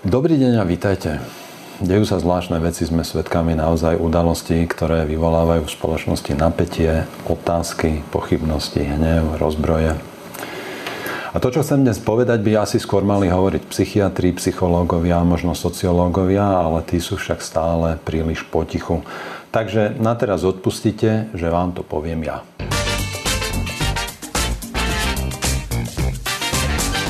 Dobrý deň a vítajte. Dejú sa zvláštne veci, sme svedkami naozaj udalostí, ktoré vyvolávajú v spoločnosti napätie, otázky, pochybnosti, hnev, rozbroje. A to, čo chcem dnes povedať, by asi skôr mali hovoriť psychiatri, psychológovia, možno sociológovia, ale tí sú však stále príliš potichu. Takže na teraz odpustite, že vám to poviem ja.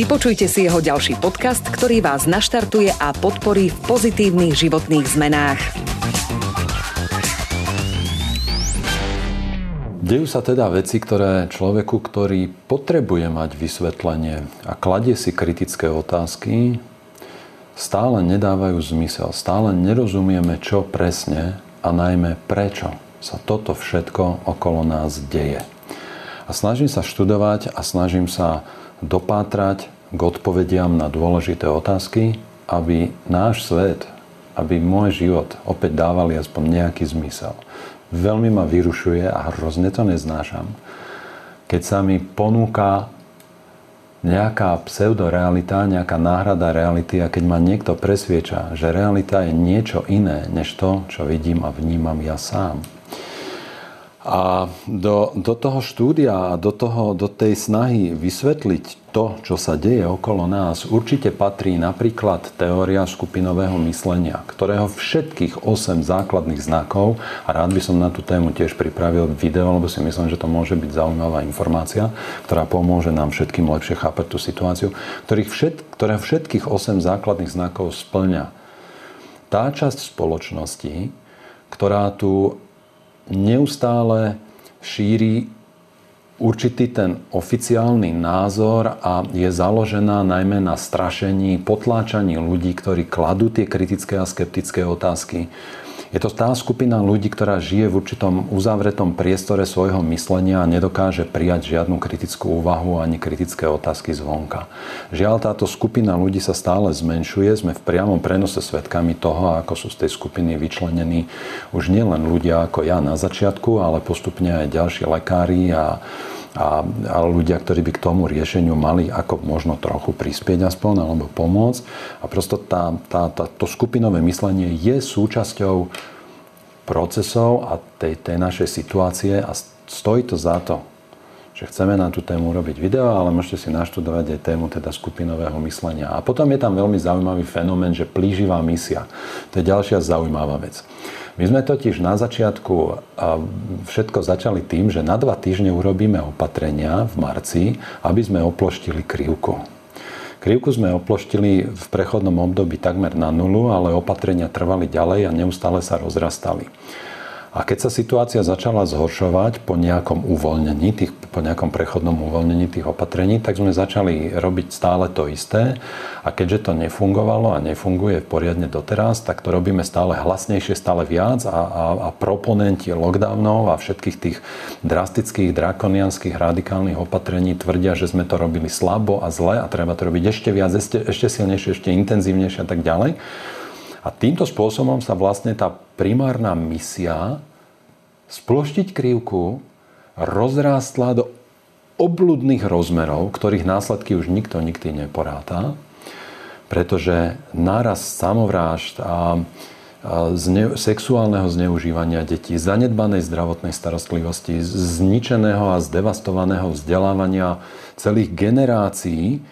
Vypočujte si jeho ďalší podcast, ktorý vás naštartuje a podporí v pozitívnych životných zmenách. Dejú sa teda veci, ktoré človeku, ktorý potrebuje mať vysvetlenie a kladie si kritické otázky, stále nedávajú zmysel. Stále nerozumieme, čo presne a najmä prečo sa toto všetko okolo nás deje. A snažím sa študovať a snažím sa dopátrať k odpovediam na dôležité otázky, aby náš svet, aby môj život opäť dávali aspoň nejaký zmysel. Veľmi ma vyrušuje a hrozne to neznášam, keď sa mi ponúka nejaká pseudorealita, nejaká náhrada reality a keď ma niekto presvieča, že realita je niečo iné, než to, čo vidím a vnímam ja sám. A do, do toho štúdia a do, toho, do tej snahy vysvetliť to, čo sa deje okolo nás, určite patrí napríklad teória skupinového myslenia, ktorého všetkých 8 základných znakov, a rád by som na tú tému tiež pripravil video, lebo si myslím, že to môže byť zaujímavá informácia, ktorá pomôže nám všetkým lepšie chápať tú situáciu, ktorých všet, ktoré všetkých 8 základných znakov splňa. Tá časť spoločnosti, ktorá tu neustále šíri určitý ten oficiálny názor a je založená najmä na strašení, potláčaní ľudí, ktorí kladú tie kritické a skeptické otázky, je to tá skupina ľudí, ktorá žije v určitom uzavretom priestore svojho myslenia a nedokáže prijať žiadnu kritickú úvahu ani kritické otázky zvonka. Žiaľ, táto skupina ľudí sa stále zmenšuje. Sme v priamom prenose svetkami toho, ako sú z tej skupiny vyčlenení už nielen ľudia ako ja na začiatku, ale postupne aj ďalší lekári a a, a ľudia, ktorí by k tomu riešeniu mali ako možno trochu prispieť aspoň alebo pomôcť. A prosto tá, tá, tá, to skupinové myslenie je súčasťou procesov a tej, tej našej situácie a stojí to za to, že chceme na tú tému robiť video, ale môžete si naštudovať aj tému teda skupinového myslenia. A potom je tam veľmi zaujímavý fenomén, že plíživá misia. To je ďalšia zaujímavá vec. My sme totiž na začiatku všetko začali tým, že na dva týždne urobíme opatrenia v marci, aby sme oploštili krivku. Krivku sme oploštili v prechodnom období takmer na nulu, ale opatrenia trvali ďalej a neustále sa rozrastali. A keď sa situácia začala zhoršovať po nejakom uvoľnení, tých, po nejakom prechodnom uvoľnení tých opatrení, tak sme začali robiť stále to isté. A keďže to nefungovalo a nefunguje poriadne doteraz, tak to robíme stále hlasnejšie, stále viac a, a, a proponenti lockdownov a všetkých tých drastických, drakonianských, radikálnych opatrení tvrdia, že sme to robili slabo a zle a treba to robiť ešte viac, ešte, ešte silnejšie, ešte intenzívnejšie a tak ďalej. A týmto spôsobom sa vlastne tá primárna misia sploštiť krivku rozrástla do obludných rozmerov, ktorých následky už nikto nikdy neporáta, pretože náraz samovrážd a zne, sexuálneho zneužívania detí, zanedbanej zdravotnej starostlivosti, zničeného a zdevastovaného vzdelávania celých generácií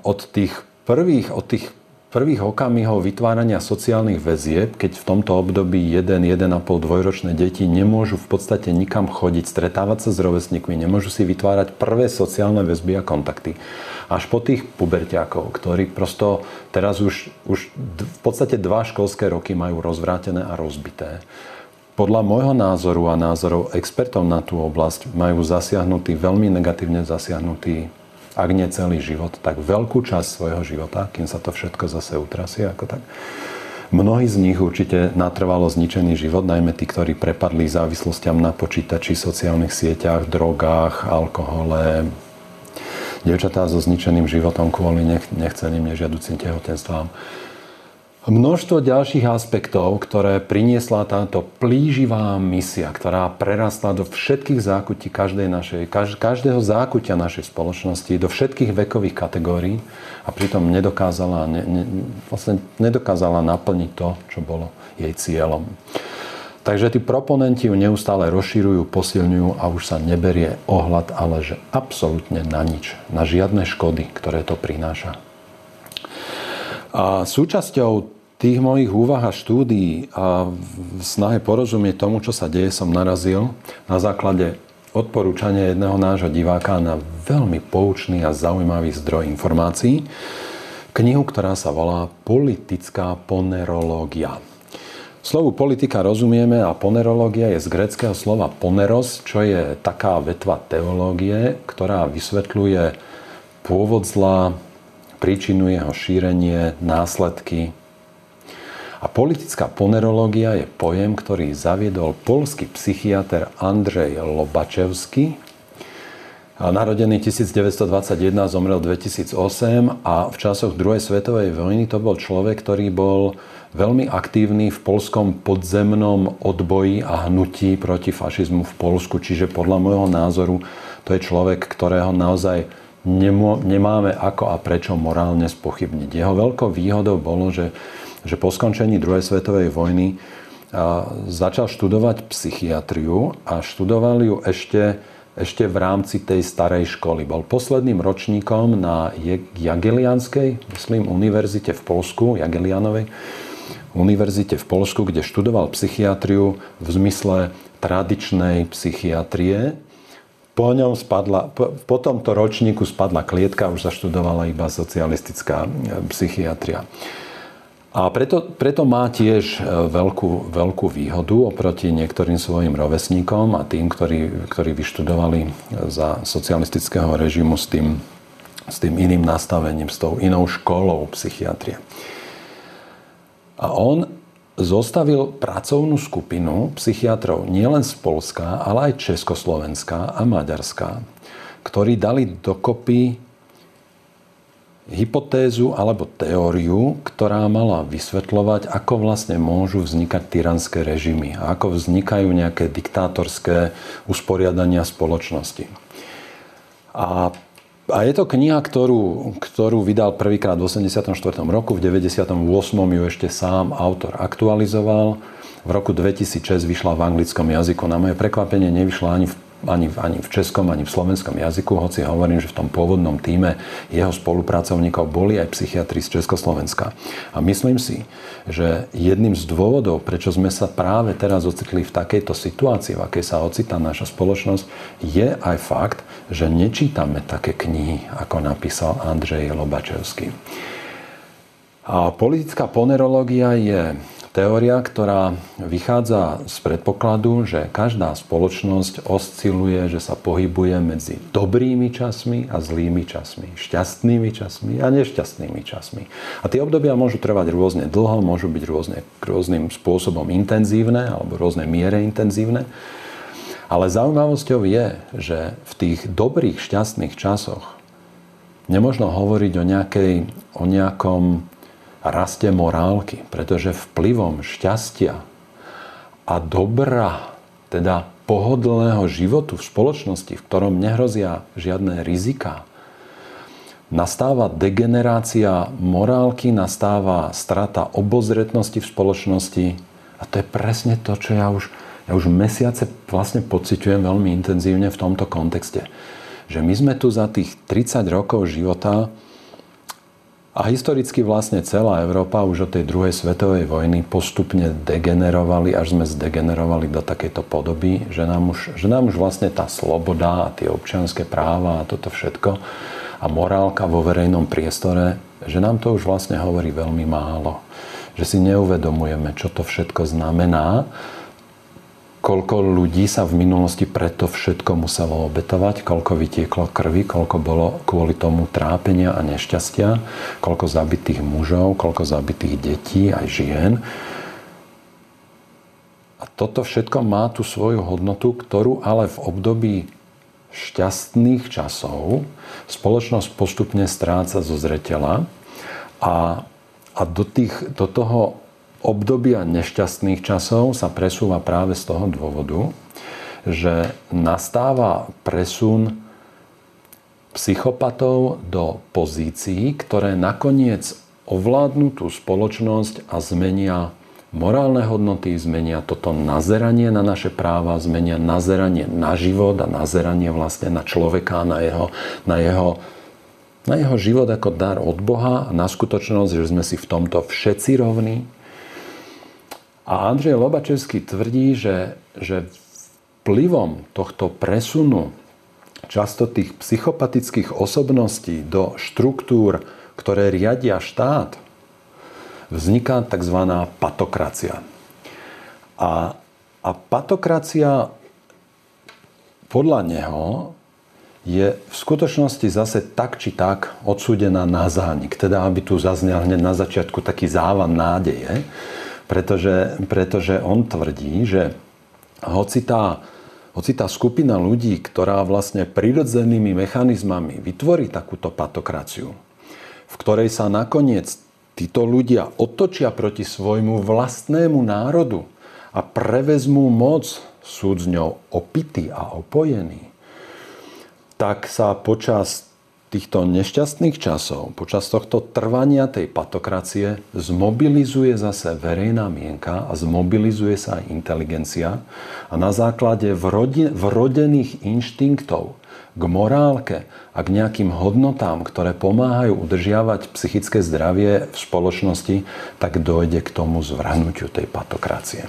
od tých prvých, od tých prvých okamihov vytvárania sociálnych väzieb, keď v tomto období 1, 1,5, dvojročné deti nemôžu v podstate nikam chodiť, stretávať sa s rovesníkmi, nemôžu si vytvárať prvé sociálne väzby a kontakty. Až po tých puberťákov, ktorí prosto teraz už, už v podstate dva školské roky majú rozvrátené a rozbité. Podľa môjho názoru a názorov expertov na tú oblasť majú zasiahnutý, veľmi negatívne zasiahnutý ak nie celý život, tak veľkú časť svojho života, kým sa to všetko zase utrasie ako tak, Mnohí z nich určite natrvalo zničený život, najmä tí, ktorí prepadli závislostiam na počítači, sociálnych sieťach, drogách, alkohole, Dievčatá so zničeným životom kvôli nechceným, nežiaducim tehotenstvám. Množstvo ďalších aspektov, ktoré priniesla táto plíživá misia, ktorá prerastla do všetkých zákutí každej našej, každého zákutia našej spoločnosti, do všetkých vekových kategórií a pritom nedokázala, ne, ne, vlastne nedokázala naplniť to, čo bolo jej cieľom. Takže tí proponenti ju neustále rozširujú, posilňujú a už sa neberie ohľad, ale že absolútne na nič, na žiadne škody, ktoré to prináša. A súčasťou tých mojich úvah a štúdií a v snahe porozumieť tomu, čo sa deje, som narazil na základe odporúčania jedného nášho diváka na veľmi poučný a zaujímavý zdroj informácií. Knihu, ktorá sa volá Politická ponerológia. Slovu politika rozumieme a ponerológia je z greckého slova poneros, čo je taká vetva teológie, ktorá vysvetľuje pôvod zla, príčinu jeho šírenie, následky. A politická ponerológia je pojem, ktorý zaviedol polský psychiatr Andrej Lobačevský, Narodený 1921, zomrel 2008 a v časoch druhej svetovej vojny to bol človek, ktorý bol veľmi aktívny v polskom podzemnom odboji a hnutí proti fašizmu v Polsku. Čiže podľa môjho názoru to je človek, ktorého naozaj nemáme ako a prečo morálne spochybniť. Jeho veľkou výhodou bolo, že, že po skončení druhej svetovej vojny začal študovať psychiatriu a študoval ju ešte, ešte v rámci tej starej školy. Bol posledným ročníkom na Jagelianskej, myslím, univerzite v Polsku, Jagelianovej univerzite v Polsku, kde študoval psychiatriu v zmysle tradičnej psychiatrie. Po ňom spadla, po, po tomto ročníku spadla klietka, už zaštudovala iba socialistická e, psychiatria. A preto, preto má tiež e, veľkú, veľkú výhodu oproti niektorým svojim rovesníkom a tým, ktorí, ktorí vyštudovali za socialistického režimu s tým, s tým iným nastavením, s tou inou školou psychiatrie. A on zostavil pracovnú skupinu psychiatrov nielen z Polska, ale aj Československá a Maďarská, ktorí dali dokopy hypotézu alebo teóriu, ktorá mala vysvetľovať, ako vlastne môžu vznikať tyranské režimy a ako vznikajú nejaké diktátorské usporiadania spoločnosti. A a je to kniha, ktorú, ktorú vydal prvýkrát v 84. roku, v 98. ju ešte sám autor aktualizoval. V roku 2006 vyšla v anglickom jazyku. Na moje prekvapenie nevyšla ani v ani, ani v českom, ani v slovenskom jazyku, hoci hovorím, že v tom pôvodnom týme jeho spolupracovníkov boli aj psychiatri z Československa. A myslím si, že jedným z dôvodov, prečo sme sa práve teraz ocitli v takejto situácii, v akej sa ocitá naša spoločnosť, je aj fakt, že nečítame také knihy, ako napísal Andrej Lobačevský. A politická ponerológia je Teória, ktorá vychádza z predpokladu, že každá spoločnosť osciluje, že sa pohybuje medzi dobrými časmi a zlými časmi, šťastnými časmi a nešťastnými časmi. A tie obdobia môžu trvať rôzne dlho, môžu byť rôzne, rôznym spôsobom intenzívne alebo rôzne miere intenzívne. Ale zaujímavosťou je, že v tých dobrých, šťastných časoch nemožno hovoriť o, nejakej, o nejakom rastie morálky, pretože vplyvom šťastia a dobra, teda pohodlného životu v spoločnosti, v ktorom nehrozia žiadne rizika, nastáva degenerácia morálky, nastáva strata obozretnosti v spoločnosti a to je presne to, čo ja už, ja už mesiace vlastne pociťujem veľmi intenzívne v tomto kontexte. Že my sme tu za tých 30 rokov života a historicky vlastne celá Európa už od tej druhej svetovej vojny postupne degenerovali, až sme zdegenerovali do takejto podoby, že nám už, že nám už vlastne tá sloboda a tie občianské práva a toto všetko a morálka vo verejnom priestore, že nám to už vlastne hovorí veľmi málo. Že si neuvedomujeme, čo to všetko znamená koľko ľudí sa v minulosti preto všetko muselo obetovať, koľko vytieklo krvi, koľko bolo kvôli tomu trápenia a nešťastia, koľko zabitých mužov, koľko zabitých detí, aj žien. A toto všetko má tú svoju hodnotu, ktorú ale v období šťastných časov spoločnosť postupne stráca zo zretela. A, a do, tých, do toho obdobia nešťastných časov sa presúva práve z toho dôvodu, že nastáva presun psychopatov do pozícií, ktoré nakoniec ovládnu tú spoločnosť a zmenia morálne hodnoty, zmenia toto nazeranie na naše práva, zmenia nazeranie na život a nazeranie vlastne na človeka, na jeho, na jeho, na jeho život ako dar od Boha a na skutočnosť, že sme si v tomto všetci rovní, a Andrej Lobačevský tvrdí, že, že vplyvom tohto presunu často tých psychopatických osobností do štruktúr, ktoré riadia štát, vzniká tzv. patokracia. A, a patokracia podľa neho je v skutočnosti zase tak či tak odsúdená na zánik. Teda, aby tu zaznel hneď na začiatku taký závan nádeje, pretože, pretože on tvrdí, že hoci tá, hoci tá skupina ľudí, ktorá vlastne prirodzenými mechanizmami vytvorí takúto patokraciu, v ktorej sa nakoniec títo ľudia otočia proti svojmu vlastnému národu a prevezmú moc, sú s ňou opití a opojení, tak sa počas týchto nešťastných časov, počas tohto trvania tej patokracie, zmobilizuje zase verejná mienka a zmobilizuje sa aj inteligencia a na základe vrodených inštinktov k morálke a k nejakým hodnotám, ktoré pomáhajú udržiavať psychické zdravie v spoločnosti, tak dojde k tomu zvrhnutiu tej patokracie.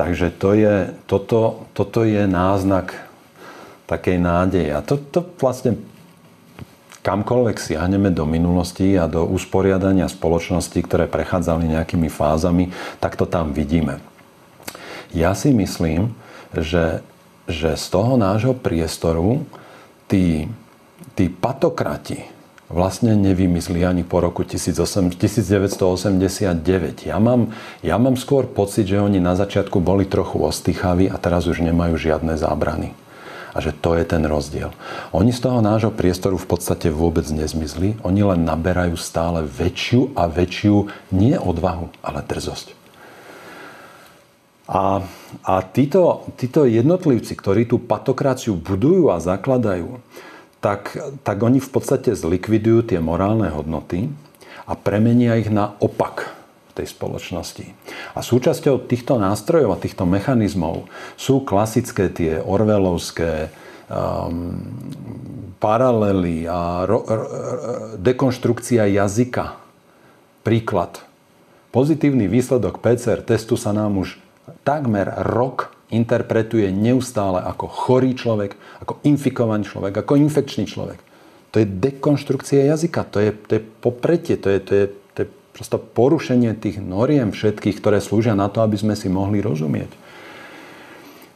Takže to je, toto, toto je náznak takej nádeje. A to, to vlastne kamkoľvek siahneme do minulosti a do usporiadania spoločnosti, ktoré prechádzali nejakými fázami, tak to tam vidíme. Ja si myslím, že, že z toho nášho priestoru tí, tí patokrati vlastne nevymyslí ani po roku 1989. Ja mám, ja mám skôr pocit, že oni na začiatku boli trochu ostýchaví a teraz už nemajú žiadne zábrany a že to je ten rozdiel. Oni z toho nášho priestoru v podstate vôbec nezmizli, oni len naberajú stále väčšiu a väčšiu nie odvahu, ale drzosť. A, a títo, títo jednotlivci, ktorí tú patokraciu budujú a zakladajú, tak, tak oni v podstate zlikvidujú tie morálne hodnoty a premenia ich na opak tej spoločnosti. A súčasťou týchto nástrojov a týchto mechanizmov sú klasické tie orvelovské um, paralely a ro, ro, dekonštrukcia jazyka. Príklad. Pozitívny výsledok PCR testu sa nám už takmer rok interpretuje neustále ako chorý človek, ako infikovaný človek, ako infekčný človek. To je dekonštrukcia jazyka, to je, to je popretie, to je, to je prosto porušenie tých noriem všetkých, ktoré slúžia na to, aby sme si mohli rozumieť.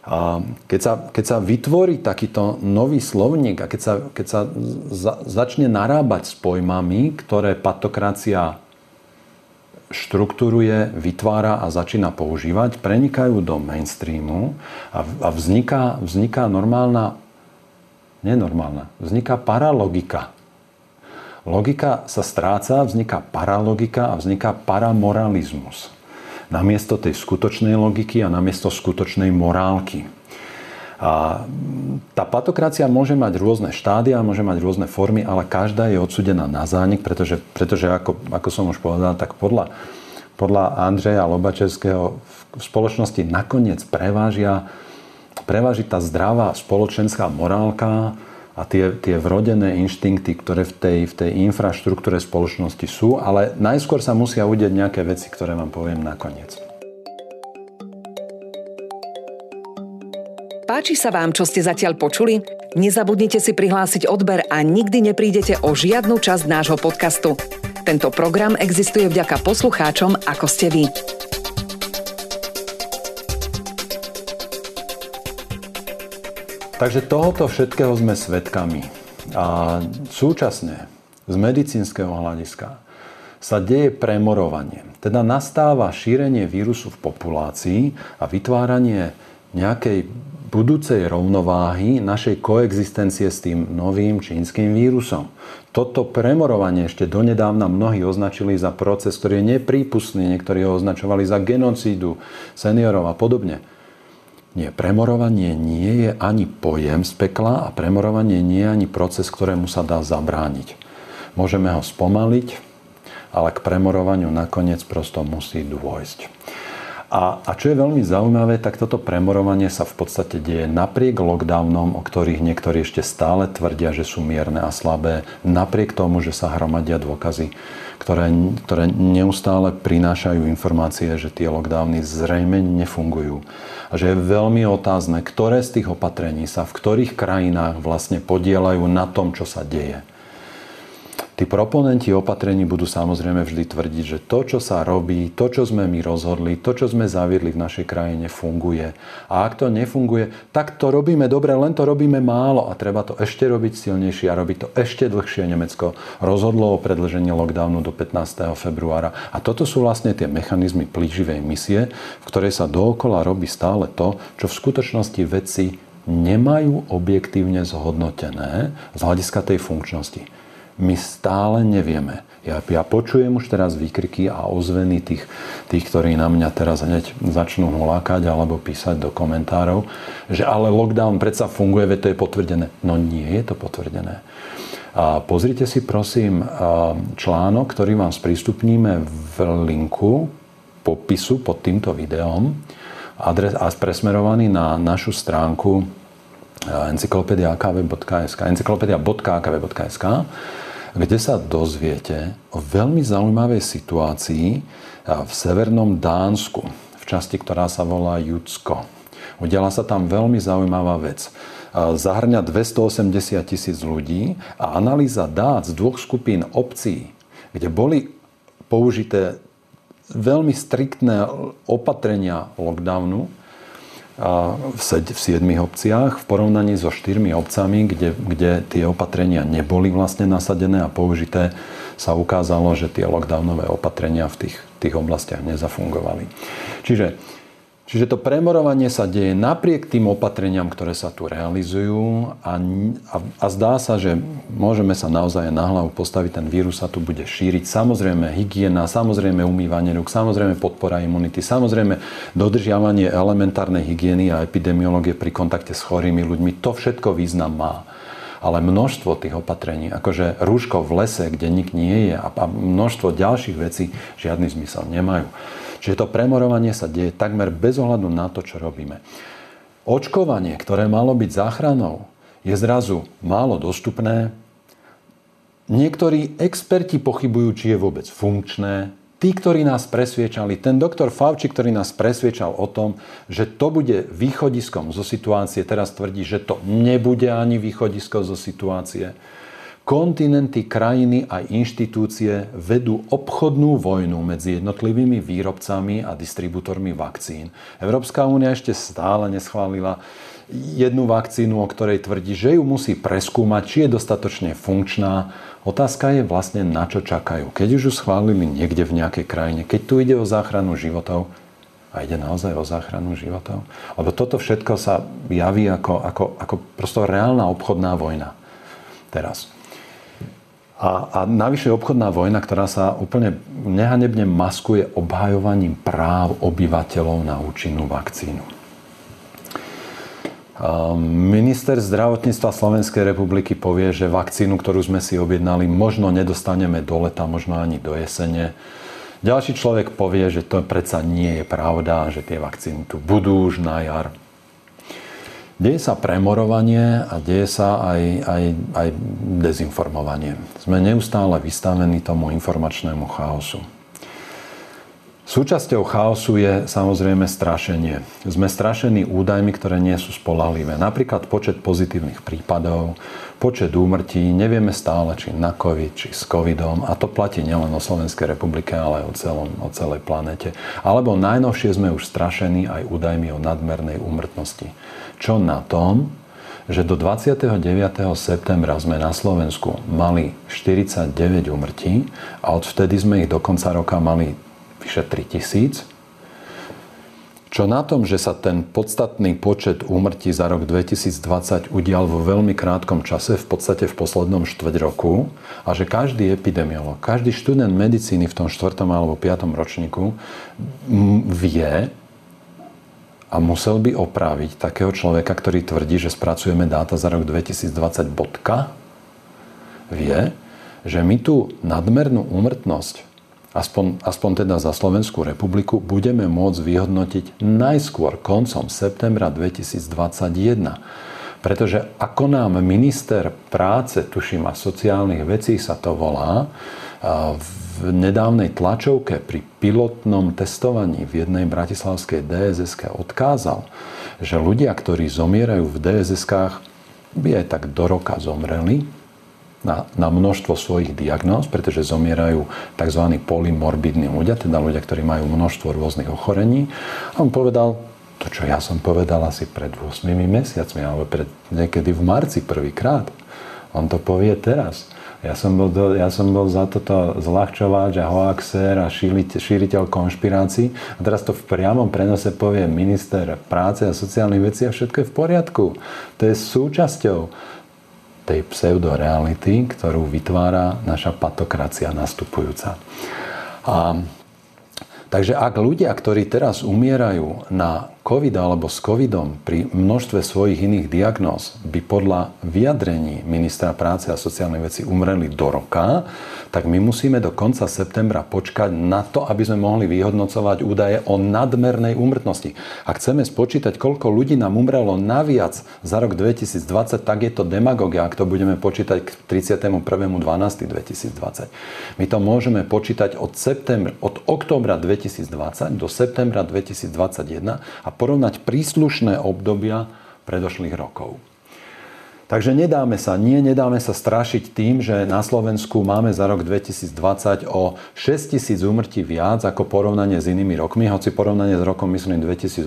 A keď sa, keď sa vytvorí takýto nový slovník a keď sa, keď sa za, začne narábať s pojmami, ktoré patokracia štruktúruje, vytvára a začína používať, prenikajú do mainstreamu a, a vzniká, vzniká normálna, nenormálna, vzniká paralogika Logika sa stráca, vzniká paralogika a vzniká paramoralizmus. Namiesto tej skutočnej logiky a namiesto skutočnej morálky. A tá patokracia môže mať rôzne štádia, môže mať rôzne formy, ale každá je odsudená na zánik, pretože, pretože ako, ako som už povedal, tak podľa, podľa Andreja Lobačevského v spoločnosti nakoniec prevážia, preváži tá zdravá spoločenská morálka, a tie, tie vrodené inštinkty, ktoré v tej, v tej infraštruktúre spoločnosti sú, ale najskôr sa musia udeť nejaké veci, ktoré vám poviem nakoniec. Páči sa vám, čo ste zatiaľ počuli? Nezabudnite si prihlásiť odber a nikdy neprídete o žiadnu časť nášho podcastu. Tento program existuje vďaka poslucháčom, ako ste vy. Takže tohoto všetkého sme svedkami. A súčasne z medicínskeho hľadiska sa deje premorovanie. Teda nastáva šírenie vírusu v populácii a vytváranie nejakej budúcej rovnováhy našej koexistencie s tým novým čínskym vírusom. Toto premorovanie ešte donedávna mnohí označili za proces, ktorý je neprípustný. Niektorí ho označovali za genocídu seniorov a podobne. Nie, premorovanie nie je ani pojem z pekla a premorovanie nie je ani proces, ktorému sa dá zabrániť. Môžeme ho spomaliť, ale k premorovaniu nakoniec prosto musí dôjsť. A, a čo je veľmi zaujímavé, tak toto premorovanie sa v podstate deje napriek lockdownom, o ktorých niektorí ešte stále tvrdia, že sú mierne a slabé, napriek tomu, že sa hromadia dôkazy, ktoré, ktoré neustále prinášajú informácie, že tie lockdowny zrejme nefungujú. A že je veľmi otázne, ktoré z tých opatrení sa v ktorých krajinách vlastne podielajú na tom, čo sa deje. Tí proponenti opatrení budú samozrejme vždy tvrdiť, že to, čo sa robí, to, čo sme my rozhodli, to, čo sme zaviedli v našej krajine, funguje. A ak to nefunguje, tak to robíme dobre, len to robíme málo a treba to ešte robiť silnejšie a robiť to ešte dlhšie. Nemecko rozhodlo o predlžení lockdownu do 15. februára. A toto sú vlastne tie mechanizmy plíživej misie, v ktorej sa dookola robí stále to, čo v skutočnosti vedci nemajú objektívne zhodnotené z hľadiska tej funkčnosti my stále nevieme. Ja, ja počujem už teraz výkriky a ozveny tých, tých, ktorí na mňa teraz hneď začnú hulákať alebo písať do komentárov, že ale lockdown predsa funguje, veď to je potvrdené. No nie je to potvrdené. A pozrite si prosím článok, ktorý vám sprístupníme v linku popisu pod týmto videom adres, a presmerovaný na našu stránku encyklopediakv.sk encyklopédia.akv.sk kde sa dozviete o veľmi zaujímavej situácii v severnom Dánsku, v časti, ktorá sa volá Judsko. Udiala sa tam veľmi zaujímavá vec. Zahrňa 280 tisíc ľudí a analýza dát z dvoch skupín obcí, kde boli použité veľmi striktné opatrenia lockdownu, v 7 obciach v porovnaní so 4 obcami, kde, kde tie opatrenia neboli vlastne nasadené a použité, sa ukázalo, že tie lockdownové opatrenia v tých, tých oblastiach nezafungovali. Čiže Čiže to premorovanie sa deje napriek tým opatreniam, ktoré sa tu realizujú a, a, a zdá sa, že môžeme sa naozaj na hlavu postaviť, ten vírus sa tu bude šíriť. Samozrejme hygiena, samozrejme umývanie rúk, samozrejme podpora imunity, samozrejme dodržiavanie elementárnej hygieny a epidemiológie pri kontakte s chorými ľuďmi. To všetko význam má ale množstvo tých opatrení, akože rúško v lese, kde nik nie je a množstvo ďalších vecí žiadny zmysel nemajú. Čiže to premorovanie sa deje takmer bez ohľadu na to, čo robíme. Očkovanie, ktoré malo byť záchranou, je zrazu málo dostupné. Niektorí experti pochybujú, či je vôbec funkčné. Tí, ktorí nás presviečali, ten doktor Fauci, ktorý nás presviečal o tom, že to bude východiskom zo situácie, teraz tvrdí, že to nebude ani východisko zo situácie. Kontinenty, krajiny a inštitúcie vedú obchodnú vojnu medzi jednotlivými výrobcami a distribútormi vakcín. Európska únia ešte stále neschválila jednu vakcínu, o ktorej tvrdí, že ju musí preskúmať, či je dostatočne funkčná. Otázka je vlastne, na čo čakajú. Keď už ju schválili niekde v nejakej krajine, keď tu ide o záchranu životov, a ide naozaj o záchranu životov? Lebo toto všetko sa javí ako, ako, ako prosto reálna obchodná vojna. Teraz. A, a navyše obchodná vojna, ktorá sa úplne nehanebne maskuje obhajovaním práv obyvateľov na účinnú vakcínu. Minister zdravotníctva Slovenskej republiky povie, že vakcínu, ktorú sme si objednali, možno nedostaneme do leta, možno ani do jesene. Ďalší človek povie, že to predsa nie je pravda, že tie vakcíny tu budú už na jar. Deje sa premorovanie a deje sa aj, aj, aj dezinformovanie. Sme neustále vystavení tomu informačnému chaosu. Súčasťou chaosu je samozrejme strašenie. Sme strašení údajmi, ktoré nie sú spolahlivé. Napríklad počet pozitívnych prípadov, počet úmrtí, nevieme stále, či na COVID, či s COVIDom. A to platí nielen o Slovenskej republike, ale aj o, celom, o celej planete. Alebo najnovšie sme už strašení aj údajmi o nadmernej úmrtnosti čo na tom, že do 29. septembra sme na Slovensku mali 49 umrtí a odvtedy sme ich do konca roka mali vyše 3000. Čo na tom, že sa ten podstatný počet úmrtí za rok 2020 udial vo veľmi krátkom čase, v podstate v poslednom štvrť roku, a že každý epidemiolog, každý študent medicíny v tom štvrtom alebo piatom ročníku vie, a musel by opraviť takého človeka, ktorý tvrdí, že spracujeme dáta za rok 2020 bodka, vie, že my tú nadmernú úmrtnosť aspoň, aspoň teda za Slovenskú republiku, budeme môcť vyhodnotiť najskôr koncom septembra 2021. Pretože ako nám minister práce, tuším a sociálnych vecí sa to volá, nedávnej tlačovke pri pilotnom testovaní v jednej bratislavskej DSSK odkázal, že ľudia, ktorí zomierajú v DSSK, by aj tak do roka zomreli, na, na množstvo svojich diagnóz, pretože zomierajú tzv. polymorbidní ľudia, teda ľudia, ktorí majú množstvo rôznych ochorení. A on povedal to, čo ja som povedal asi pred 8 mesiacmi, alebo pred, niekedy v marci prvýkrát. On to povie teraz. Ja som bol, ja som bol za toto zľahčovač a hoaxer a šíriteľ, šíriteľ konšpirácií. A teraz to v priamom prenose povie minister práce a sociálnych vecí a všetko je v poriadku. To je súčasťou tej pseudoreality, ktorú vytvára naša patokracia nastupujúca. A, takže ak ľudia, ktorí teraz umierajú na COVID alebo s COVIDom pri množstve svojich iných diagnóz by podľa vyjadrení ministra práce a sociálnej veci umreli do roka, tak my musíme do konca septembra počkať na to, aby sme mohli vyhodnocovať údaje o nadmernej úmrtnosti. Ak chceme spočítať, koľko ľudí nám umrelo naviac za rok 2020, tak je to demagogia, ak to budeme počítať k 31.12.2020. My to môžeme počítať od, septembra, od októbra 2020 do septembra 2021 a porovnať príslušné obdobia predošlých rokov. Takže nedáme sa, nie, nedáme sa strašiť tým, že na Slovensku máme za rok 2020 o 6 tisíc úmrtí viac ako porovnanie s inými rokmi, hoci porovnanie s rokom, myslím, 2018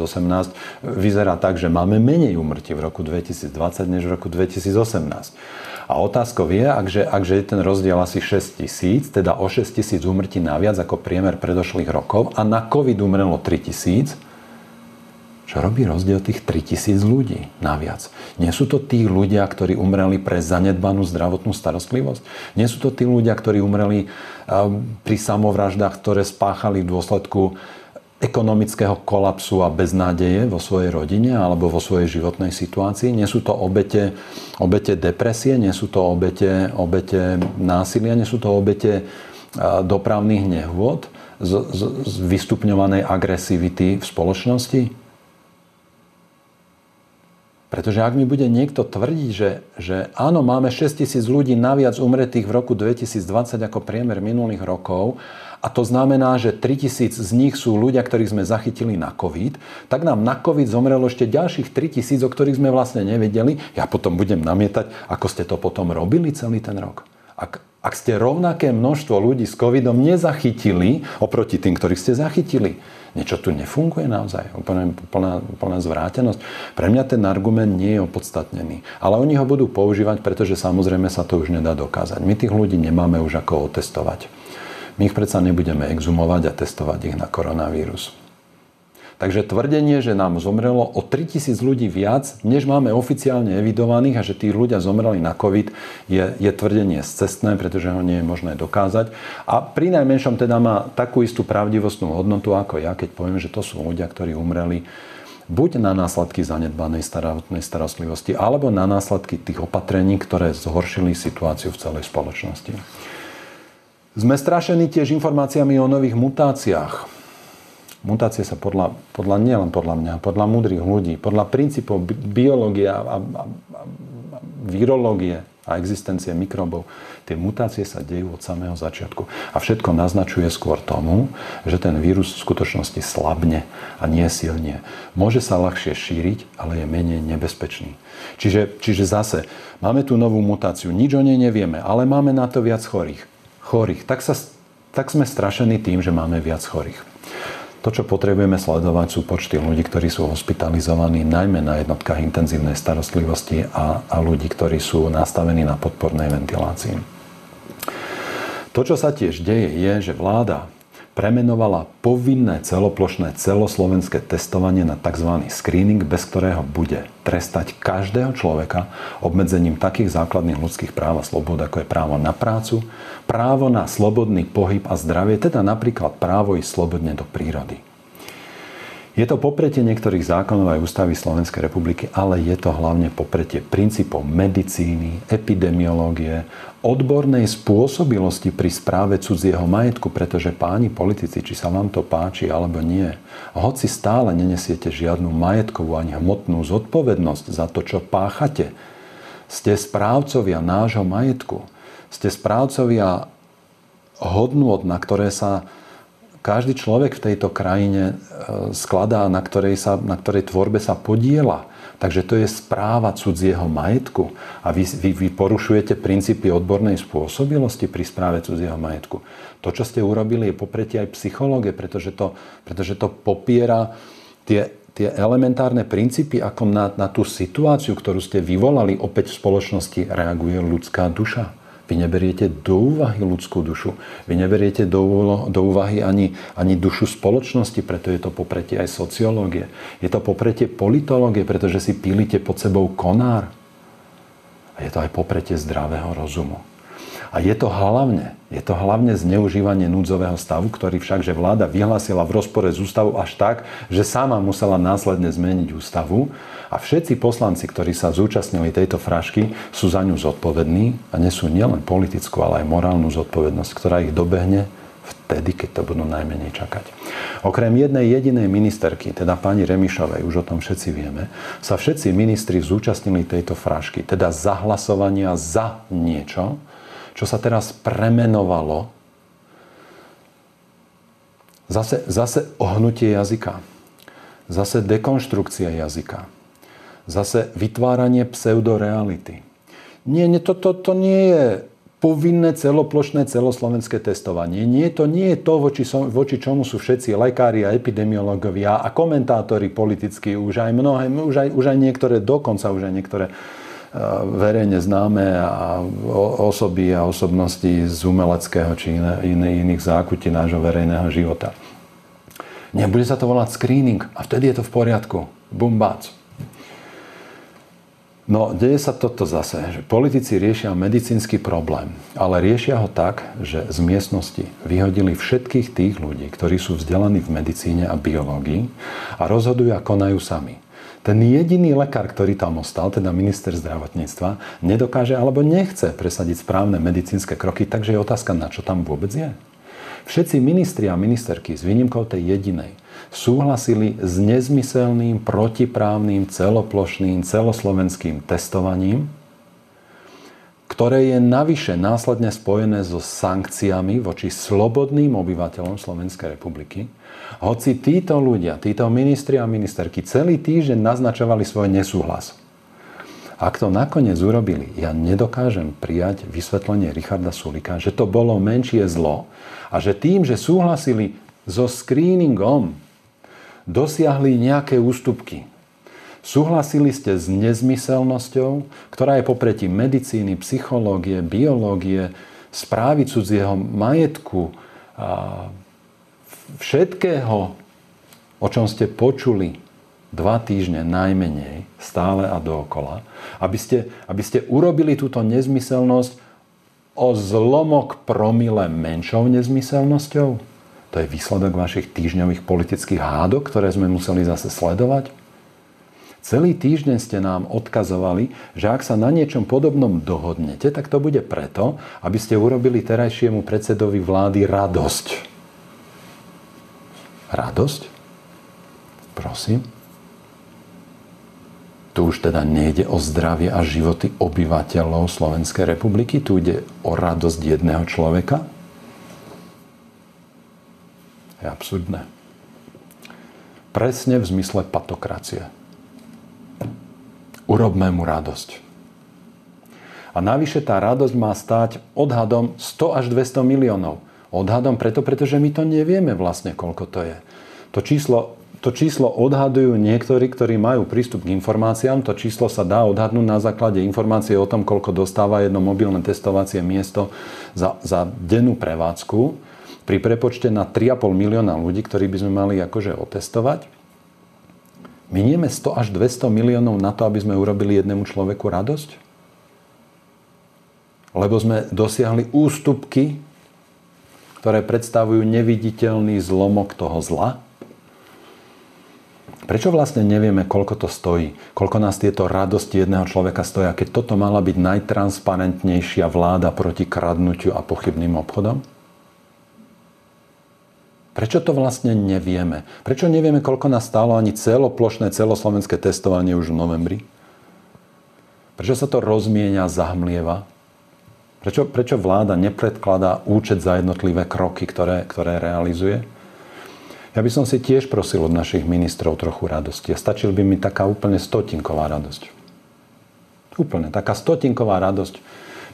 vyzerá tak, že máme menej úmrtí v roku 2020 než v roku 2018. A otázkou je, akže, akže je ten rozdiel asi 6 tisíc, teda o 6 tisíc úmrtí naviac ako priemer predošlých rokov a na COVID umrelo 3 tisíc, čo robí rozdiel tých 3000 ľudí naviac. Nie sú to tí ľudia, ktorí umreli pre zanedbanú zdravotnú starostlivosť? Nie sú to tí ľudia, ktorí umreli pri samovraždách, ktoré spáchali v dôsledku ekonomického kolapsu a beznádeje vo svojej rodine alebo vo svojej životnej situácii. Nie sú to obete, obete depresie, nie sú to obete, obete násilia, nie sú to obete dopravných nehôd z, z, z vystupňovanej agresivity v spoločnosti. Pretože ak mi bude niekto tvrdiť, že, že áno, máme 6 tisíc ľudí naviac umretých v roku 2020 ako priemer minulých rokov, a to znamená, že 3000 z nich sú ľudia, ktorých sme zachytili na COVID, tak nám na COVID zomrelo ešte ďalších 3000, o ktorých sme vlastne nevedeli. Ja potom budem namietať, ako ste to potom robili celý ten rok. Ak, ak ste rovnaké množstvo ľudí s covidom nezachytili oproti tým, ktorých ste zachytili, niečo tu nefunguje naozaj, úplne plná, plná zvrátenosť. Pre mňa ten argument nie je opodstatnený. Ale oni ho budú používať, pretože samozrejme sa to už nedá dokázať. My tých ľudí nemáme už ako otestovať. My ich predsa nebudeme exumovať a testovať ich na koronavírus. Takže tvrdenie, že nám zomrelo o 3000 ľudí viac, než máme oficiálne evidovaných a že tí ľudia zomreli na COVID, je, je tvrdenie cestné, pretože ho nie je možné dokázať. A pri najmenšom teda má takú istú pravdivostnú hodnotu ako ja, keď poviem, že to sú ľudia, ktorí umreli buď na následky zanedbanej starostnej starostlivosti, alebo na následky tých opatrení, ktoré zhoršili situáciu v celej spoločnosti. Sme strašení tiež informáciami o nových mutáciách Mutácie sa podľa, podľa nielen podľa mňa, podľa múdrych ľudí, podľa princípov biológie a, a, a, a virológie a existencie mikrobov, tie mutácie sa dejú od samého začiatku. A všetko naznačuje skôr tomu, že ten vírus v skutočnosti slabne a nie silne. Môže sa ľahšie šíriť, ale je menej nebezpečný. Čiže, čiže zase, máme tu novú mutáciu, nič o nej nevieme, ale máme na to viac chorých. Chorých. Tak, sa, tak sme strašení tým, že máme viac chorých. To, čo potrebujeme sledovať, sú počty ľudí, ktorí sú hospitalizovaní najmä na jednotkách intenzívnej starostlivosti a, a ľudí, ktorí sú nastavení na podpornej ventilácii. To, čo sa tiež deje, je, že vláda premenovala povinné celoplošné celoslovenské testovanie na tzv. screening, bez ktorého bude trestať každého človeka obmedzením takých základných ľudských práv a slobod, ako je právo na prácu, právo na slobodný pohyb a zdravie, teda napríklad právo ísť slobodne do prírody. Je to popretie niektorých zákonov aj ústavy Slovenskej republiky, ale je to hlavne popretie princípov medicíny, epidemiológie, odbornej spôsobilosti pri správe cudzieho majetku, pretože páni politici, či sa vám to páči alebo nie, hoci stále nenesiete žiadnu majetkovú ani hmotnú zodpovednosť za to, čo páchate, ste správcovia nášho majetku, ste správcovia hodnôt, na ktoré sa každý človek v tejto krajine e, skladá, na ktorej, sa, na ktorej tvorbe sa podiela. Takže to je správa cudzieho majetku. A vy, vy, vy porušujete princípy odbornej spôsobilosti pri správe cudzieho majetku. To, čo ste urobili, je popretie aj psychológie, pretože to, pretože to popiera tie, tie elementárne princípy, ako na, na tú situáciu, ktorú ste vyvolali, opäť v spoločnosti reaguje ľudská duša. Vy neberiete do úvahy ľudskú dušu. Vy neberiete do, do úvahy ani, ani dušu spoločnosti, preto je to popretie aj sociológie. Je to popretie politológie, pretože si pílite pod sebou konár. A je to aj popretie zdravého rozumu. A je to hlavne, je to hlavne zneužívanie núdzového stavu, ktorý však, že vláda vyhlásila v rozpore s ústavou až tak, že sama musela následne zmeniť ústavu a všetci poslanci, ktorí sa zúčastnili tejto frašky, sú za ňu zodpovední a nesú nielen politickú, ale aj morálnu zodpovednosť, ktorá ich dobehne vtedy, keď to budú najmenej čakať. Okrem jednej jedinej ministerky, teda pani Remišovej, už o tom všetci vieme, sa všetci ministri zúčastnili tejto frašky, teda zahlasovania za niečo, čo sa teraz premenovalo, zase, zase ohnutie jazyka, zase dekonštrukcia jazyka, zase vytváranie pseudoreality. Nie, nie to, to, to nie je povinné celoplošné celoslovenské testovanie. Nie, to nie je to, voči, voči čomu sú všetci lekári a epidemiológovia a komentátori politickí, už aj mnohé, už aj, už aj niektoré, dokonca už aj niektoré verejne známe a osoby a osobnosti z umeleckého či iné, iných zákutí nášho verejného života. Nebude sa to volať screening a vtedy je to v poriadku. Bumbác. No, deje sa toto zase, že politici riešia medicínsky problém, ale riešia ho tak, že z miestnosti vyhodili všetkých tých ľudí, ktorí sú vzdelaní v medicíne a biológii a rozhodujú a konajú sami. Ten jediný lekár, ktorý tam ostal, teda minister zdravotníctva, nedokáže alebo nechce presadiť správne medicínske kroky, takže je otázka, na čo tam vôbec je. Všetci ministri a ministerky, s výnimkou tej jedinej, súhlasili s nezmyselným, protiprávnym, celoplošným, celoslovenským testovaním, ktoré je navyše následne spojené so sankciami voči slobodným obyvateľom Slovenskej republiky, hoci títo ľudia, títo ministri a ministerky celý týždeň naznačovali svoj nesúhlas. Ak to nakoniec urobili, ja nedokážem prijať vysvetlenie Richarda Sulika, že to bolo menšie zlo a že tým, že súhlasili so screeningom, dosiahli nejaké ústupky. Súhlasili ste s nezmyselnosťou, ktorá je popretí medicíny, psychológie, biológie, správy cudzieho majetku, všetkého, o čom ste počuli dva týždne najmenej, stále a dookola, aby ste, aby ste urobili túto nezmyselnosť o zlomok promile menšou nezmyselnosťou? To je výsledok vašich týždňových politických hádok, ktoré sme museli zase sledovať? Celý týždeň ste nám odkazovali, že ak sa na niečom podobnom dohodnete, tak to bude preto, aby ste urobili terajšiemu predsedovi vlády radosť. Radosť? Prosím. Tu už teda nejde o zdravie a životy obyvateľov Slovenskej republiky, tu ide o radosť jedného človeka. Je absurdné. Presne v zmysle patokracie. Urobme mu radosť. A navyše tá radosť má stáť odhadom 100 až 200 miliónov. Odhadom preto, pretože my to nevieme vlastne, koľko to je. To číslo, to číslo odhadujú niektorí, ktorí majú prístup k informáciám. To číslo sa dá odhadnúť na základe informácie o tom, koľko dostáva jedno mobilné testovacie miesto za, za dennú prevádzku. Pri prepočte na 3,5 milióna ľudí, ktorí by sme mali akože otestovať. Minieme 100 až 200 miliónov na to, aby sme urobili jednému človeku radosť? Lebo sme dosiahli ústupky, ktoré predstavujú neviditeľný zlomok toho zla? Prečo vlastne nevieme, koľko to stojí? Koľko nás tieto radosti jedného človeka stoja, keď toto mala byť najtransparentnejšia vláda proti kradnutiu a pochybným obchodom? Prečo to vlastne nevieme? Prečo nevieme, koľko nás stálo ani celoplošné celoslovenské testovanie už v novembri? Prečo sa to rozmienia, zahmlieva? Prečo, prečo vláda nepredkladá účet za jednotlivé kroky, ktoré, ktoré realizuje? Ja by som si tiež prosil od našich ministrov trochu radosti. A stačil by mi taká úplne stotinková radosť. Úplne, taká stotinková radosť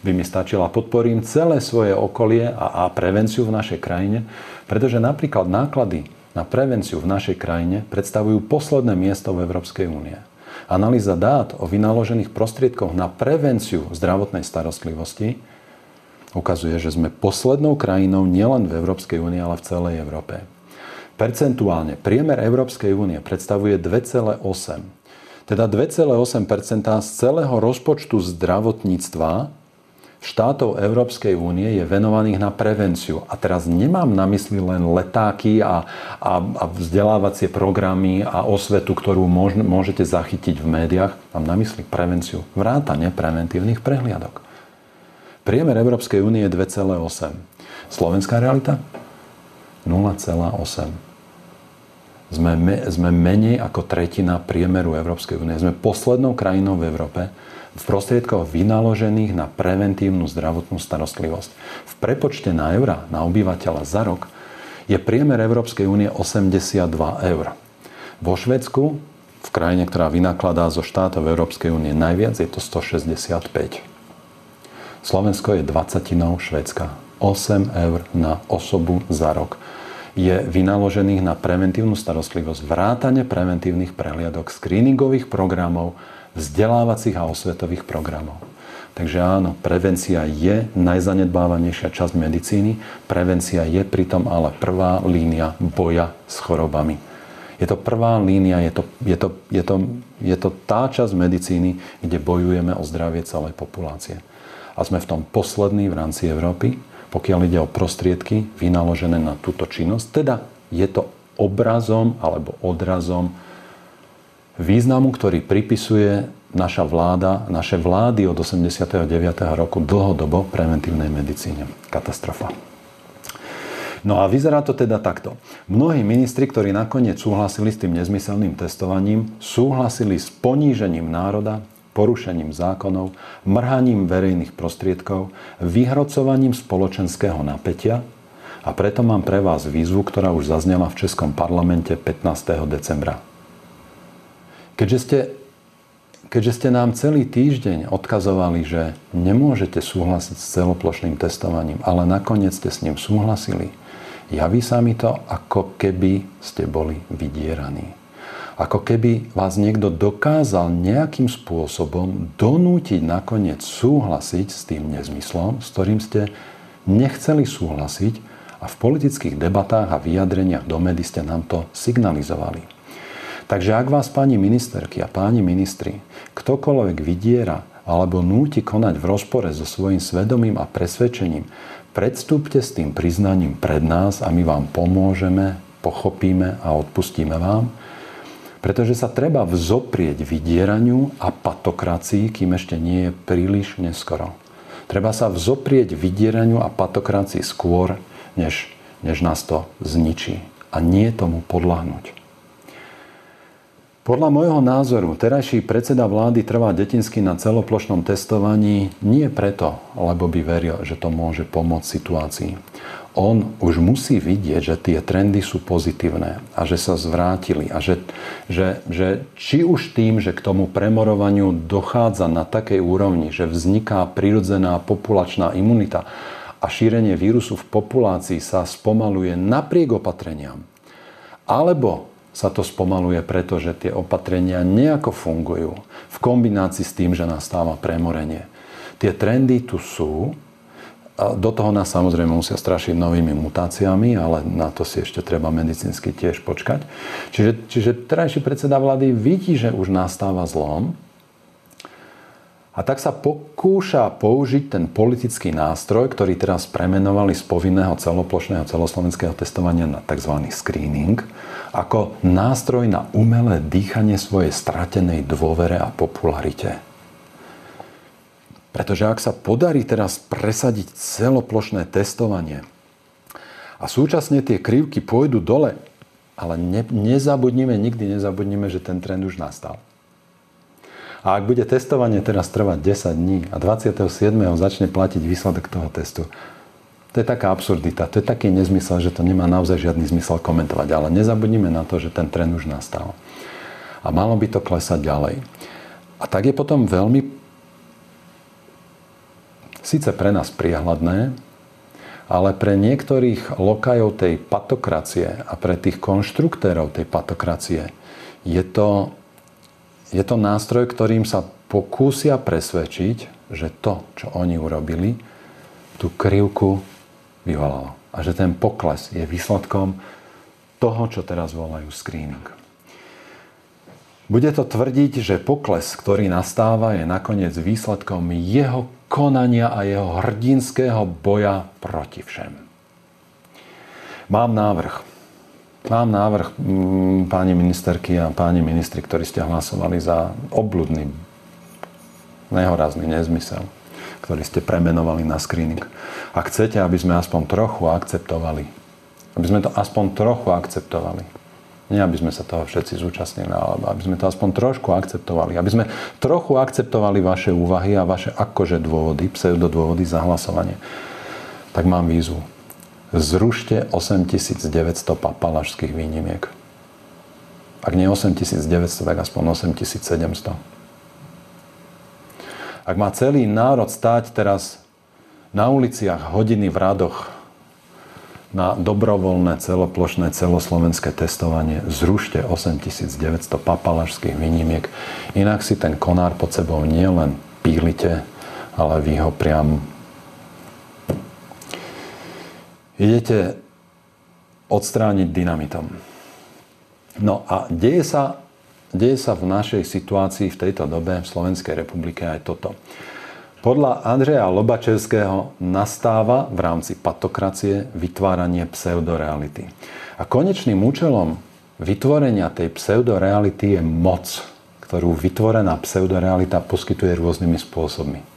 by mi stačila. Podporím celé svoje okolie a, a prevenciu v našej krajine, pretože napríklad náklady na prevenciu v našej krajine predstavujú posledné miesto v Európskej únie. Analýza dát o vynaložených prostriedkoch na prevenciu zdravotnej starostlivosti ukazuje, že sme poslednou krajinou nielen v Európskej únii, ale v celej Európe. Percentuálne priemer Európskej únie predstavuje 2,8. Teda 2,8% z celého rozpočtu zdravotníctva štátov Európskej únie je venovaných na prevenciu. A teraz nemám na mysli len letáky a, a, a vzdelávacie programy a osvetu, ktorú môž, môžete zachytiť v médiách. Mám na mysli prevenciu. Vrátane preventívnych prehliadok. Priemer Európskej únie je 2,8. Slovenská realita? 0,8. Sme, me, sme menej ako tretina priemeru Európskej únie. Sme poslednou krajinou v Európe v prostriedkoch vynaložených na preventívnu zdravotnú starostlivosť. V prepočte na eura na obyvateľa za rok je priemer Európskej únie 82 eur. Vo Švedsku, v krajine, ktorá vynakladá zo štátov Európskej únie najviac, je to 165. Slovensko je 20 Švedska. 8 eur na osobu za rok je vynaložených na preventívnu starostlivosť, vrátane preventívnych prehliadok, screeningových programov, vzdelávacích a osvetových programov. Takže áno, prevencia je najzanedbávanejšia časť medicíny. Prevencia je pritom ale prvá línia boja s chorobami. Je to prvá línia, je to, je, to, je, to, je to tá časť medicíny, kde bojujeme o zdravie celej populácie. A sme v tom poslední v rámci Európy pokiaľ ide o prostriedky vynaložené na túto činnosť. Teda je to obrazom alebo odrazom významu, ktorý pripisuje naša vláda, naše vlády od 89. roku dlhodobo preventívnej medicíne. Katastrofa. No a vyzerá to teda takto. Mnohí ministri, ktorí nakoniec súhlasili s tým nezmyselným testovaním, súhlasili s ponížením národa, porušením zákonov, mrhaním verejných prostriedkov, vyhrocovaním spoločenského napätia a preto mám pre vás výzvu, ktorá už zaznela v Českom parlamente 15. decembra. Keďže ste, keďže ste nám celý týždeň odkazovali, že nemôžete súhlasiť s celoplošným testovaním, ale nakoniec ste s ním súhlasili, javí sa mi to, ako keby ste boli vydieraní ako keby vás niekto dokázal nejakým spôsobom donútiť nakoniec súhlasiť s tým nezmyslom, s ktorým ste nechceli súhlasiť a v politických debatách a vyjadreniach do médií ste nám to signalizovali. Takže ak vás pani ministerky a páni ministri ktokoľvek vydiera alebo núti konať v rozpore so svojím svedomím a presvedčením, predstúpte s tým priznaním pred nás a my vám pomôžeme, pochopíme a odpustíme vám – pretože sa treba vzoprieť vydieraniu a patokracii, kým ešte nie je príliš neskoro. Treba sa vzoprieť vydieraniu a patokracii skôr, než, než nás to zničí. A nie tomu podľahnuť. Podľa môjho názoru terajší predseda vlády trvá detinsky na celoplošnom testovaní nie preto, lebo by veril, že to môže pomôcť situácii. On už musí vidieť, že tie trendy sú pozitívne a že sa zvrátili a že, že, že či už tým, že k tomu premorovaniu dochádza na takej úrovni, že vzniká prirodzená populačná imunita a šírenie vírusu v populácii sa spomaluje napriek opatreniam, Alebo sa to spomaluje, pretože tie opatrenia nejako fungujú v kombinácii s tým, že nastáva premorenie. Tie trendy tu sú, do toho nás samozrejme musia strašiť novými mutáciami, ale na to si ešte treba medicínsky tiež počkať. Čiže, čiže terajší predseda vlády vidí, že už nastáva zlom a tak sa pokúša použiť ten politický nástroj, ktorý teraz premenovali z povinného celoplošného celoslovenského testovania na tzv. screening, ako nástroj na umelé dýchanie svojej stratenej dôvere a popularite. Pretože ak sa podarí teraz presadiť celoplošné testovanie a súčasne tie krivky pôjdu dole, ale ne, nezabudnime, nikdy nezabudnime, že ten trend už nastal. A ak bude testovanie teraz trvať 10 dní a 27. začne platiť výsledok toho testu, to je taká absurdita, to je taký nezmysel, že to nemá naozaj žiadny zmysel komentovať. Ale nezabudnime na to, že ten trend už nastal. A malo by to klesať ďalej. A tak je potom veľmi síce pre nás priehľadné, ale pre niektorých lokajov tej patokracie a pre tých konštruktérov tej patokracie je to, je to nástroj, ktorým sa pokúsia presvedčiť, že to, čo oni urobili, tú krivku vyvolalo. A že ten pokles je výsledkom toho, čo teraz volajú screening. Bude to tvrdiť, že pokles, ktorý nastáva, je nakoniec výsledkom jeho konania a jeho hrdinského boja proti všem. Mám návrh. Mám návrh mm, páni ministerky a páni ministri, ktorí ste hlasovali za obludný, nehorazný nezmysel, ktorý ste premenovali na screening. Ak chcete, aby sme aspoň trochu akceptovali, aby sme to aspoň trochu akceptovali, nie, aby sme sa toho všetci zúčastnili, ale aby sme to aspoň trošku akceptovali. Aby sme trochu akceptovali vaše úvahy a vaše akože dôvody, pseudodôvody za hlasovanie. Tak mám výzvu. Zrušte 8900 papalašských výnimiek. Ak nie 8900, tak aspoň 8700. Ak má celý národ stáť teraz na uliciach hodiny v radoch na dobrovoľné celoplošné celoslovenské testovanie zrušte 8900 papalašských výnimiek. Inak si ten konár pod sebou nielen pílite, ale vy ho priam idete odstrániť dynamitom. No a deje sa, deje sa v našej situácii v tejto dobe v Slovenskej republike aj toto. Podľa Andreja Lobačevského nastáva v rámci patokracie vytváranie pseudoreality. A konečným účelom vytvorenia tej pseudoreality je moc, ktorú vytvorená pseudorealita poskytuje rôznymi spôsobmi.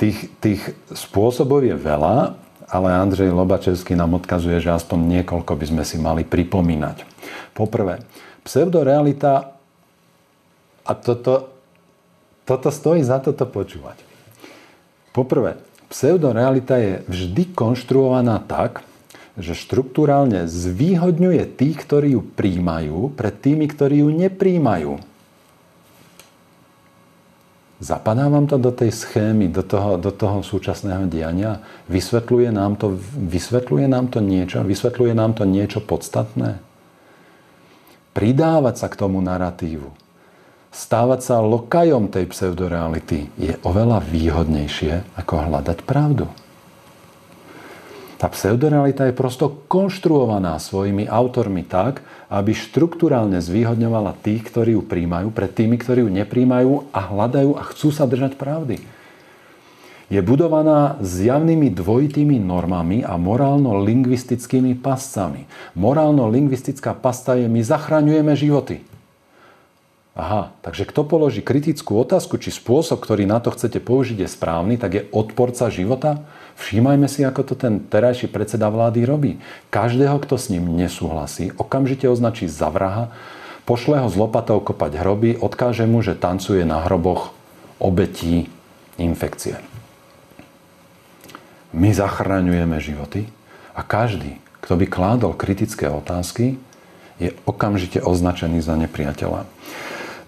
Tých, tých spôsobov je veľa, ale Andrej Lobačevský nám odkazuje, že aspoň niekoľko by sme si mali pripomínať. Poprvé, pseudorealita, a toto toto stojí za toto počúvať. Poprvé, pseudorealita je vždy konštruovaná tak, že štruktúrálne zvýhodňuje tých, ktorí ju príjmajú, pred tými, ktorí ju nepríjmajú. Zapadá vám to do tej schémy, do toho, do toho súčasného diania? Vysvetľuje nám, to, vysvetľuje nám to niečo? Vysvetľuje nám to niečo podstatné? Pridávať sa k tomu narratívu stávať sa lokajom tej pseudoreality je oveľa výhodnejšie, ako hľadať pravdu. Tá pseudorealita je prosto konštruovaná svojimi autormi tak, aby štruktúrálne zvýhodňovala tých, ktorí ju príjmajú, pred tými, ktorí ju nepríjmajú a hľadajú a chcú sa držať pravdy. Je budovaná s javnými dvojitými normami a morálno-lingvistickými pascami. Morálno-lingvistická pasta je my zachraňujeme životy. Aha, takže kto položí kritickú otázku, či spôsob, ktorý na to chcete použiť, je správny, tak je odporca života? Všímajme si, ako to ten terajší predseda vlády robí. Každého, kto s ním nesúhlasí, okamžite označí za vraha, pošle ho z lopatou kopať hroby, odkáže mu, že tancuje na hroboch obetí infekcie. My zachraňujeme životy a každý, kto by kládol kritické otázky, je okamžite označený za nepriateľa.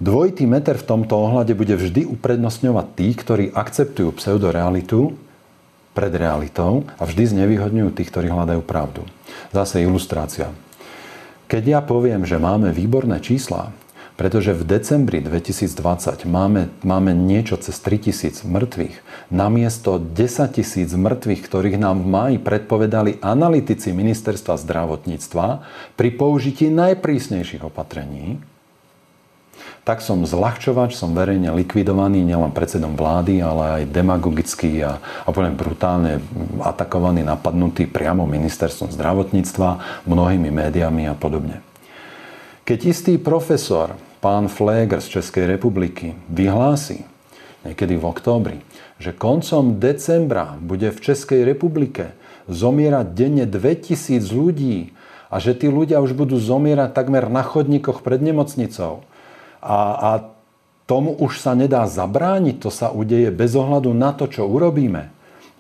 Dvojitý meter v tomto ohľade bude vždy uprednostňovať tých, ktorí akceptujú pseudorealitu pred realitou a vždy znevýhodňujú tých, ktorí hľadajú pravdu. Zase ilustrácia. Keď ja poviem, že máme výborné čísla, pretože v decembri 2020 máme, máme niečo cez 3000 mŕtvych, namiesto 10 tisíc mŕtvych, ktorých nám v máji predpovedali analytici ministerstva zdravotníctva pri použití najprísnejších opatrení, tak som zľahčovač, som verejne likvidovaný nielen predsedom vlády, ale aj demagogicky a, a poviem brutálne atakovaný, napadnutý priamo ministerstvom zdravotníctva, mnohými médiami a podobne. Keď istý profesor, pán Fléger z Českej republiky, vyhlási niekedy v októbri, že koncom decembra bude v Českej republike zomierať denne 2000 ľudí a že tí ľudia už budú zomierať takmer na chodníkoch pred nemocnicou. A, a tomu už sa nedá zabrániť, to sa udeje bez ohľadu na to, čo urobíme.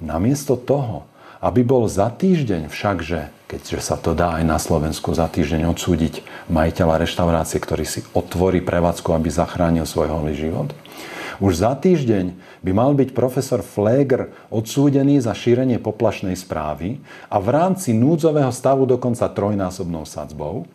Namiesto toho, aby bol za týždeň všakže, keďže sa to dá aj na Slovensku za týždeň odsúdiť majiteľa reštaurácie, ktorý si otvorí prevádzku, aby zachránil svoj holý život. Už za týždeň by mal byť profesor Fleger odsúdený za šírenie poplašnej správy a v rámci núdzového stavu dokonca trojnásobnou sadzbou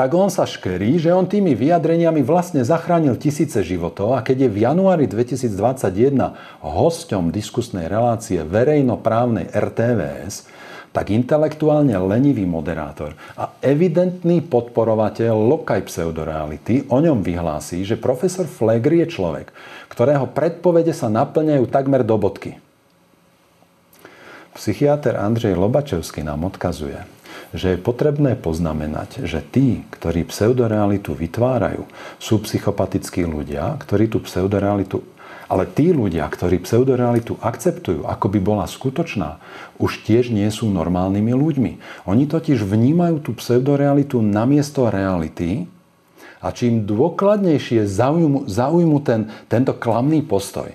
tak on sa škerí, že on tými vyjadreniami vlastne zachránil tisíce životov a keď je v januári 2021 hosťom diskusnej relácie verejnoprávnej RTVS, tak intelektuálne lenivý moderátor a evidentný podporovateľ lokaj pseudoreality o ňom vyhlási, že profesor Flegri je človek, ktorého predpovede sa naplňajú takmer do bodky. Psychiatr Andrej Lobačevský nám odkazuje, že je potrebné poznamenať, že tí, ktorí pseudorealitu vytvárajú, sú psychopatickí ľudia, ktorí tú pseudorealitu ale tí ľudia, ktorí pseudorealitu akceptujú, ako by bola skutočná, už tiež nie sú normálnymi ľuďmi. Oni totiž vnímajú tú pseudorealitu namiesto reality a čím dôkladnejšie zaujmu, zaujmu ten, tento klamný postoj,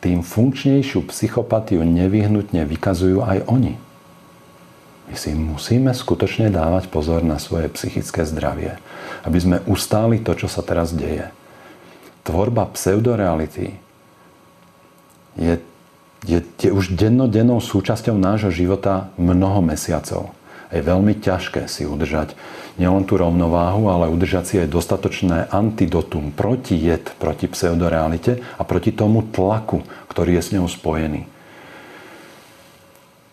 tým funkčnejšiu psychopatiu nevyhnutne vykazujú aj oni. My si musíme skutočne dávať pozor na svoje psychické zdravie, aby sme ustáli to, čo sa teraz deje. Tvorba pseudoreality je, je, je už dennodennou súčasťou nášho života mnoho mesiacov. Je veľmi ťažké si udržať nielen tú rovnováhu, ale udržať si aj dostatočné antidotum, jed proti pseudorealite a proti tomu tlaku, ktorý je s ňou spojený.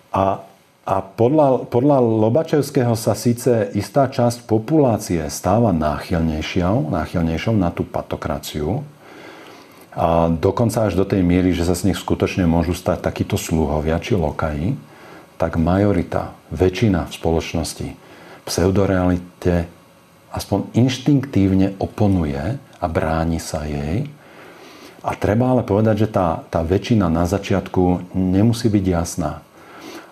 A a podľa, podľa Lobačevského sa síce istá časť populácie stáva náchylnejšou, náchylnejšou na tú patokraciu, a dokonca až do tej miery, že sa z nich skutočne môžu stať takíto sluhovia či lokaji, tak majorita, väčšina v spoločnosti pseudorealite aspoň inštinktívne oponuje a bráni sa jej. A treba ale povedať, že tá, tá väčšina na začiatku nemusí byť jasná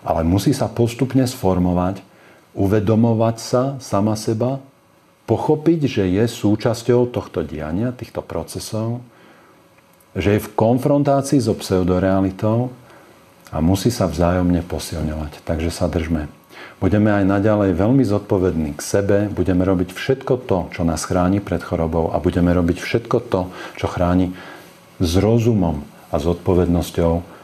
ale musí sa postupne sformovať, uvedomovať sa sama seba, pochopiť, že je súčasťou tohto diania, týchto procesov, že je v konfrontácii so pseudorealitou a musí sa vzájomne posilňovať. Takže sa držme. Budeme aj naďalej veľmi zodpovední k sebe, budeme robiť všetko to, čo nás chráni pred chorobou a budeme robiť všetko to, čo chráni s rozumom a zodpovednosťou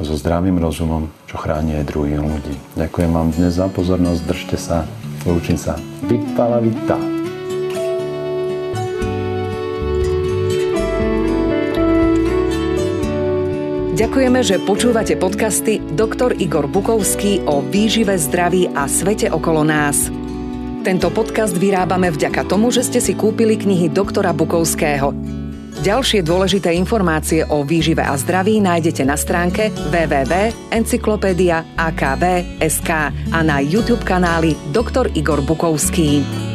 so zdravým rozumom, čo chráni aj druhých ľudí. Ďakujem vám dnes za pozornosť, držte sa, lúčim sa. Vypala vita. Ďakujeme, že počúvate podcasty Dr. Igor Bukovský o výžive, zdraví a svete okolo nás. Tento podcast vyrábame vďaka tomu, že ste si kúpili knihy doktora Bukovského. Ďalšie dôležité informácie o výžive a zdraví nájdete na stránke www.encyklopedia.akv.sk a na YouTube kanáli Dr. Igor Bukovský.